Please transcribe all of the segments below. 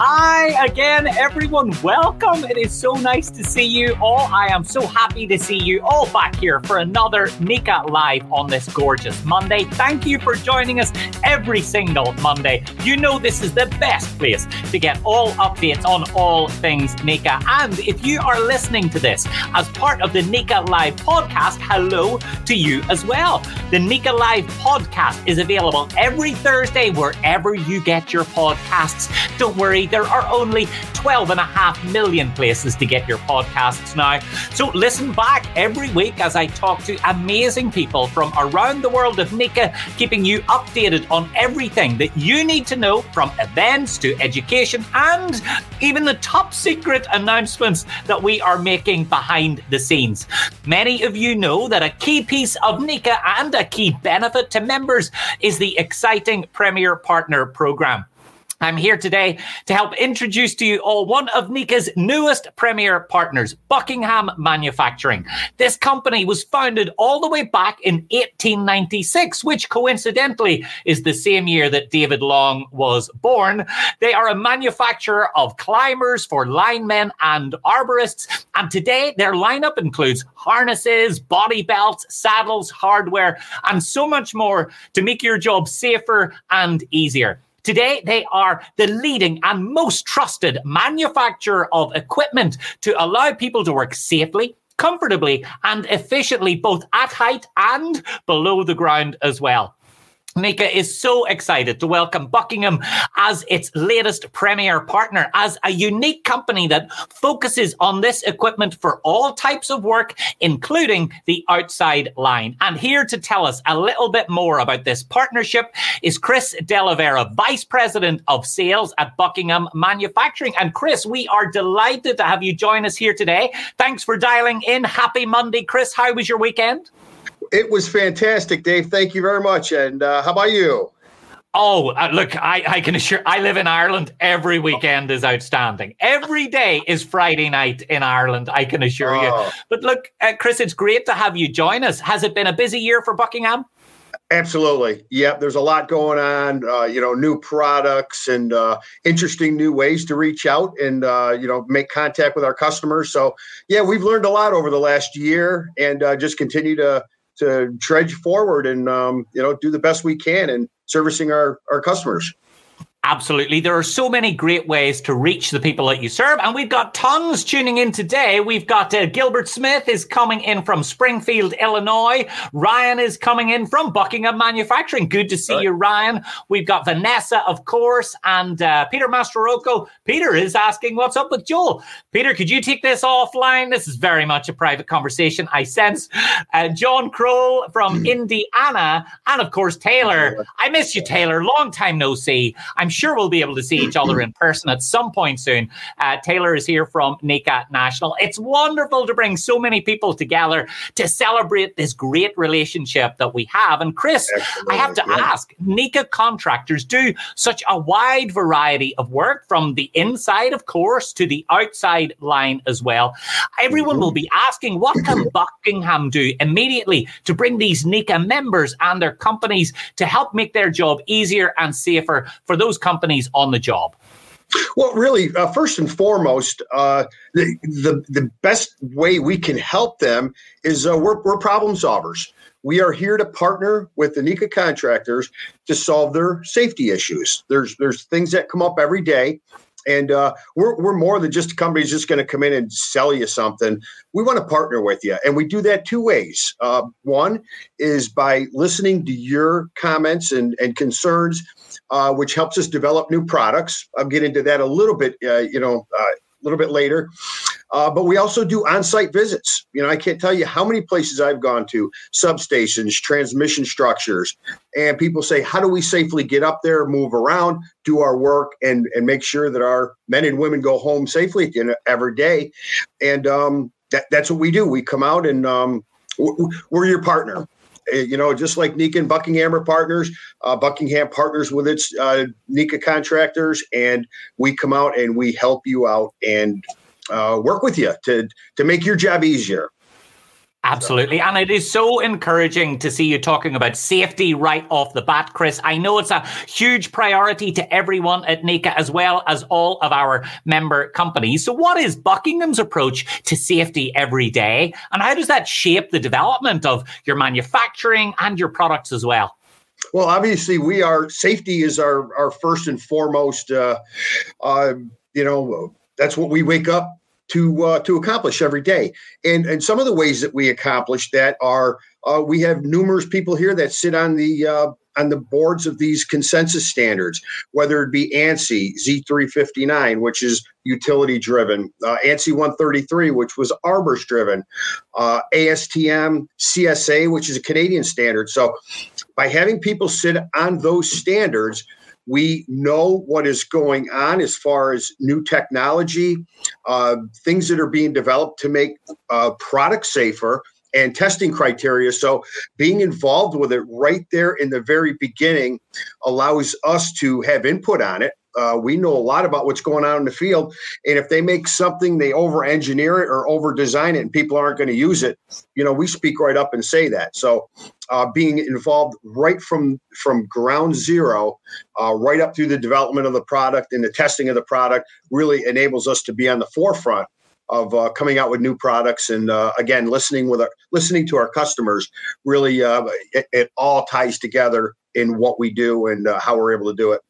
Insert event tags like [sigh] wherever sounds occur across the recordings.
Hi again, everyone. Welcome. It is so nice to see you all. I am so happy to see you all back here for another NECA Live on this gorgeous Monday. Thank you for joining us every single Monday. You know this is the best place to get all updates on all things NECA. And if you are listening to this as part of the NECA Live podcast, hello to you as well. The NECA Live podcast is available every Thursday wherever you get your podcasts. Don't worry, there are only 12 and a half million places to get your podcasts now. So listen back every week as I talk to amazing people from around the world of NECA, keeping you updated on everything that you need to know from events to education and even the top secret announcements that we are making behind the scenes. Many of you know that a key piece of NECA and a key benefit to members is the exciting Premier Partner Program. I'm here today to help introduce to you all one of NECA's newest premier partners, Buckingham Manufacturing. This company was founded all the way back in 1896, which coincidentally is the same year that David Long was born. They are a manufacturer of climbers for linemen and arborists. And today their lineup includes harnesses, body belts, saddles, hardware, and so much more to make your job safer and easier. Today, they are the leading and most trusted manufacturer of equipment to allow people to work safely, comfortably, and efficiently, both at height and below the ground as well. NECA is so excited to welcome Buckingham as its latest premier partner, as a unique company that focuses on this equipment for all types of work, including the outside line. And here to tell us a little bit more about this partnership is Chris Delavera, Vice President of Sales at Buckingham Manufacturing. And Chris, we are delighted to have you join us here today. Thanks for dialing in. Happy Monday, Chris. How was your weekend? It was fantastic, Dave. Thank you very much. And uh, how about you? Oh, uh, look, I, I can assure I live in Ireland. Every weekend is outstanding. Every day is Friday night in Ireland, I can assure oh. you. But look, uh, Chris, it's great to have you join us. Has it been a busy year for Buckingham? Absolutely. Yep. There's a lot going on, uh, you know, new products and uh, interesting new ways to reach out and, uh, you know, make contact with our customers. So, yeah, we've learned a lot over the last year and uh, just continue to to trudge forward and um, you know do the best we can in servicing our our customers. Absolutely. There are so many great ways to reach the people that you serve. And we've got tons tuning in today. We've got uh, Gilbert Smith is coming in from Springfield, Illinois. Ryan is coming in from Buckingham Manufacturing. Good to see right. you, Ryan. We've got Vanessa, of course, and uh, Peter Mastrorocco. Peter is asking what's up with Joel. Peter, could you take this offline? This is very much a private conversation, I sense. Uh, John Kroll from Indiana. And of course, Taylor. I miss you, Taylor. Long time no see. I'm I'm sure we'll be able to see each other in person at some point soon. Uh, Taylor is here from NECA National. It's wonderful to bring so many people together to celebrate this great relationship that we have. And Chris, Excellent. I have to yeah. ask NECA contractors do such a wide variety of work from the inside, of course, to the outside line as well. Everyone mm-hmm. will be asking, what can [clears throat] Buckingham do immediately to bring these NECA members and their companies to help make their job easier and safer for those companies on the job? Well, really, uh, first and foremost, uh, the, the the best way we can help them is uh, we're, we're problem solvers. We are here to partner with the NECA contractors to solve their safety issues. There's there's things that come up every day, and uh, we're, we're more than just a company that's just going to come in and sell you something. We want to partner with you. And we do that two ways. Uh, one is by listening to your comments and, and concerns uh, which helps us develop new products. I'll get into that a little bit, uh, you know, uh, little bit later. Uh, but we also do on-site visits. You know, I can't tell you how many places I've gone to, substations, transmission structures, and people say, "How do we safely get up there, move around, do our work, and and make sure that our men and women go home safely at the end of every day?" And um, that, that's what we do. We come out and um, we're your partner. Eh, you know, just like NECA and Buckingham are partners, uh, Buckingham partners with its uh, NECA contractors, and we come out and we help you out and uh, work with you to to make your job easier. Absolutely. And it is so encouraging to see you talking about safety right off the bat, Chris. I know it's a huge priority to everyone at NECA as well as all of our member companies. So, what is Buckingham's approach to safety every day? And how does that shape the development of your manufacturing and your products as well? Well, obviously, we are safety is our, our first and foremost, uh, uh, you know, that's what we wake up to uh, to accomplish every day. And and some of the ways that we accomplish that are uh, we have numerous people here that sit on the uh, on the boards of these consensus standards, whether it be ANSI Z359, which is utility driven, uh, ANSI 133, which was ARBORS driven, uh, ASTM CSA, which is a Canadian standard. So by having people sit on those standards, we know what is going on as far as new technology, uh, things that are being developed to make uh, products safer, and testing criteria. So, being involved with it right there in the very beginning allows us to have input on it uh, we know a lot about what's going on in the field. And if they make something, they over engineer it or over design it, and people aren't going to use it, you know, we speak right up and say that. So, uh, being involved right from from ground zero, uh, right up through the development of the product and the testing of the product, really enables us to be on the forefront of uh, coming out with new products and uh, again listening with our listening to our customers really uh, it, it, all ties together in what we do and uh, how we're able to do it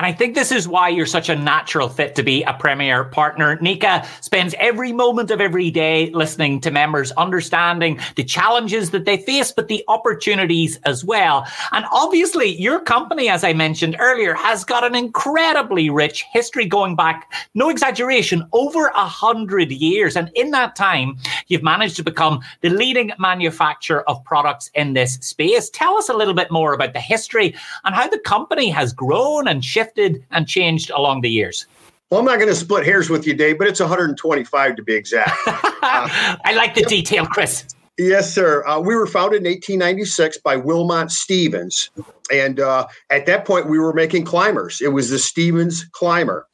and I think this is why you're such a natural fit to be a premier partner. NECA spends every moment of every day listening to members, understanding the challenges that they face, but the opportunities as well. And obviously, your company, as I mentioned earlier, has got an incredibly rich history going back, no exaggeration, over a hundred years. And in that time, you've managed to become the leading manufacturer of products in this space. Tell us a little bit more about the history and how the company has grown and shifted shifted and changed along the years? Well, I'm not going to split hairs with you, Dave, but it's 125 to be exact. [laughs] Uh, I like the yep. detail, Chris. Yes, sir. Uh, we were founded in 1896 by Wilmot Stevens. And uh, at that point, we were making climbers. It was the Stevens Climber.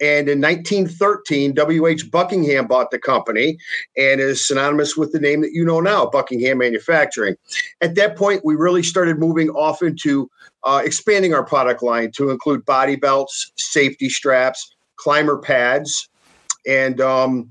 And in 1913, W.H. Buckingham bought the company and is synonymous with the name that you know now, Buckingham Manufacturing. At that point, we really started moving off into uh, expanding our product line to include body belts, safety straps, climber pads, and um,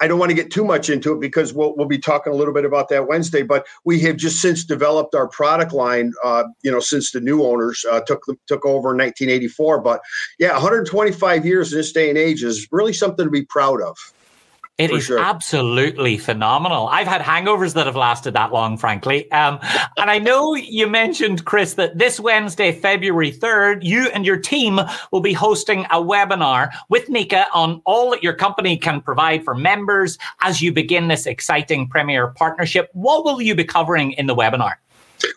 I don't want to get too much into it because we'll we'll be talking a little bit about that Wednesday. But we have just since developed our product line. Uh, you know, since the new owners uh, took took over in 1984. But yeah, 125 years in this day and age is really something to be proud of. It is sure. absolutely phenomenal. I've had hangovers that have lasted that long, frankly. Um, and I know you mentioned, Chris, that this Wednesday, February 3rd, you and your team will be hosting a webinar with NECA on all that your company can provide for members as you begin this exciting Premier partnership. What will you be covering in the webinar?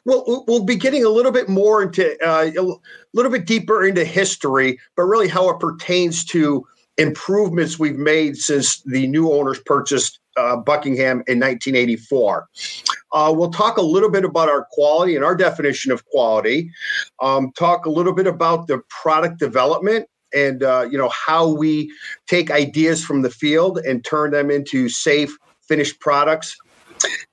Well, we'll be getting a little bit more into uh, a little bit deeper into history, but really how it pertains to improvements we've made since the new owners purchased uh, Buckingham in 1984. Uh, we'll talk a little bit about our quality and our definition of quality. Um, talk a little bit about the product development and uh, you know how we take ideas from the field and turn them into safe finished products.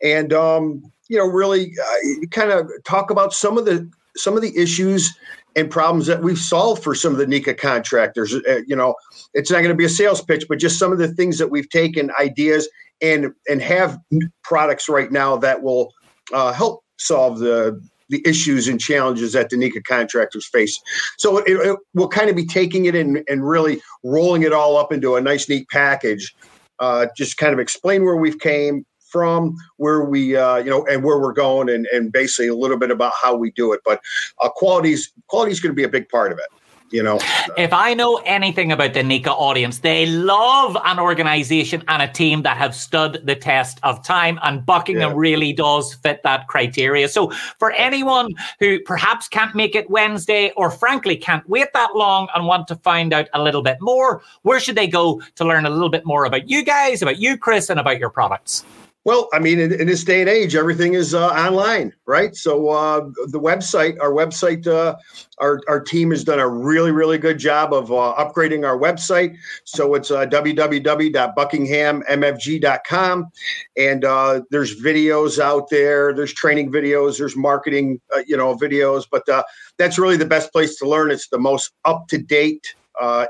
And um, you know, really uh, kind of talk about some of the some of the issues and problems that we've solved for some of the NECA contractors. Uh, you know, it's not going to be a sales pitch, but just some of the things that we've taken ideas and and have products right now that will uh, help solve the the issues and challenges that the NECA contractors face. So it, it, we'll kind of be taking it and, and really rolling it all up into a nice, neat package. Uh, just kind of explain where we've came, from, where we, uh, you know, and where we're going, and, and basically a little bit about how we do it. But uh, quality's quality is going to be a big part of it you know. If I know anything about the NECA audience, they love an organization and a team that have stood the test of time, and Buckingham yeah. really does fit that criteria. So, for anyone who perhaps can't make it Wednesday or frankly can't wait that long and want to find out a little bit more, where should they go to learn a little bit more about you guys, about you, Chris, and about your products? Well, I mean, in, in, this day and age, everything is uh, online, right? So uh, the website, our website, uh, our, our team has done a really, really good job of uh, upgrading our website. So it's uh, www.buckinghammfg.com. And uh, there's videos out there. There's training videos. There's marketing, uh, you know, videos. But that's really the best place to learn. It's the most up to date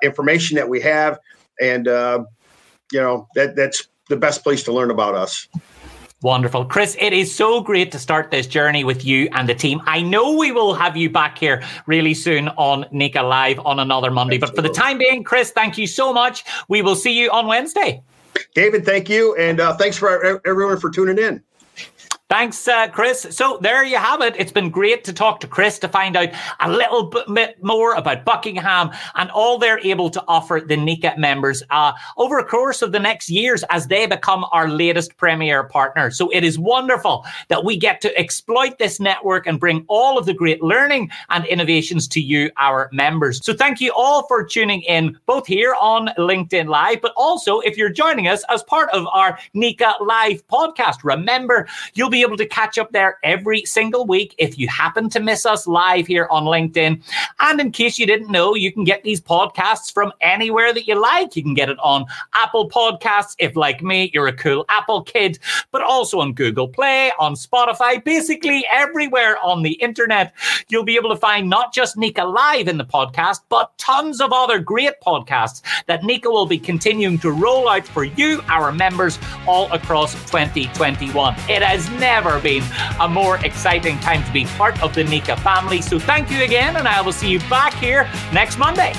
information that we have. And, you know, that that's the best place to learn about us. Wonderful. Chris, it is so great to start this journey with you and the team. I know we will have you back here really soon on NECA Live on another Monday. Absolutely. But for the time being, Chris, thank you so much. We will see you on Wednesday. David, thank you. And uh, thanks for everyone for tuning in. Thanks, uh, Chris. So there you have it. It's been great to talk to Chris to find out a little bit more about Buckingham and all they're able to offer the NECA members uh, over a course of the next years as they become our latest premier partner. So it is wonderful that we get to exploit this network and bring all of the great learning and innovations to you, our members. So thank you all for tuning in, both here on LinkedIn Live, but also if you're joining us as part of our NECA Live podcast. Remember, you'll be be able to catch up there every single week if you happen to miss us live here on LinkedIn. And in case you didn't know, you can get these podcasts from anywhere that you like. You can get it on Apple Podcasts, if like me, you're a cool Apple kid, but also on Google Play, on Spotify, basically everywhere on the internet. You'll be able to find not just NECA Live in the podcast, but tons of other great podcasts that NECA will be continuing to roll out for you, our members, all across 2021. It has never never been a more exciting time to be part of the NECA family. So thank you again, and I will see you back here next Monday.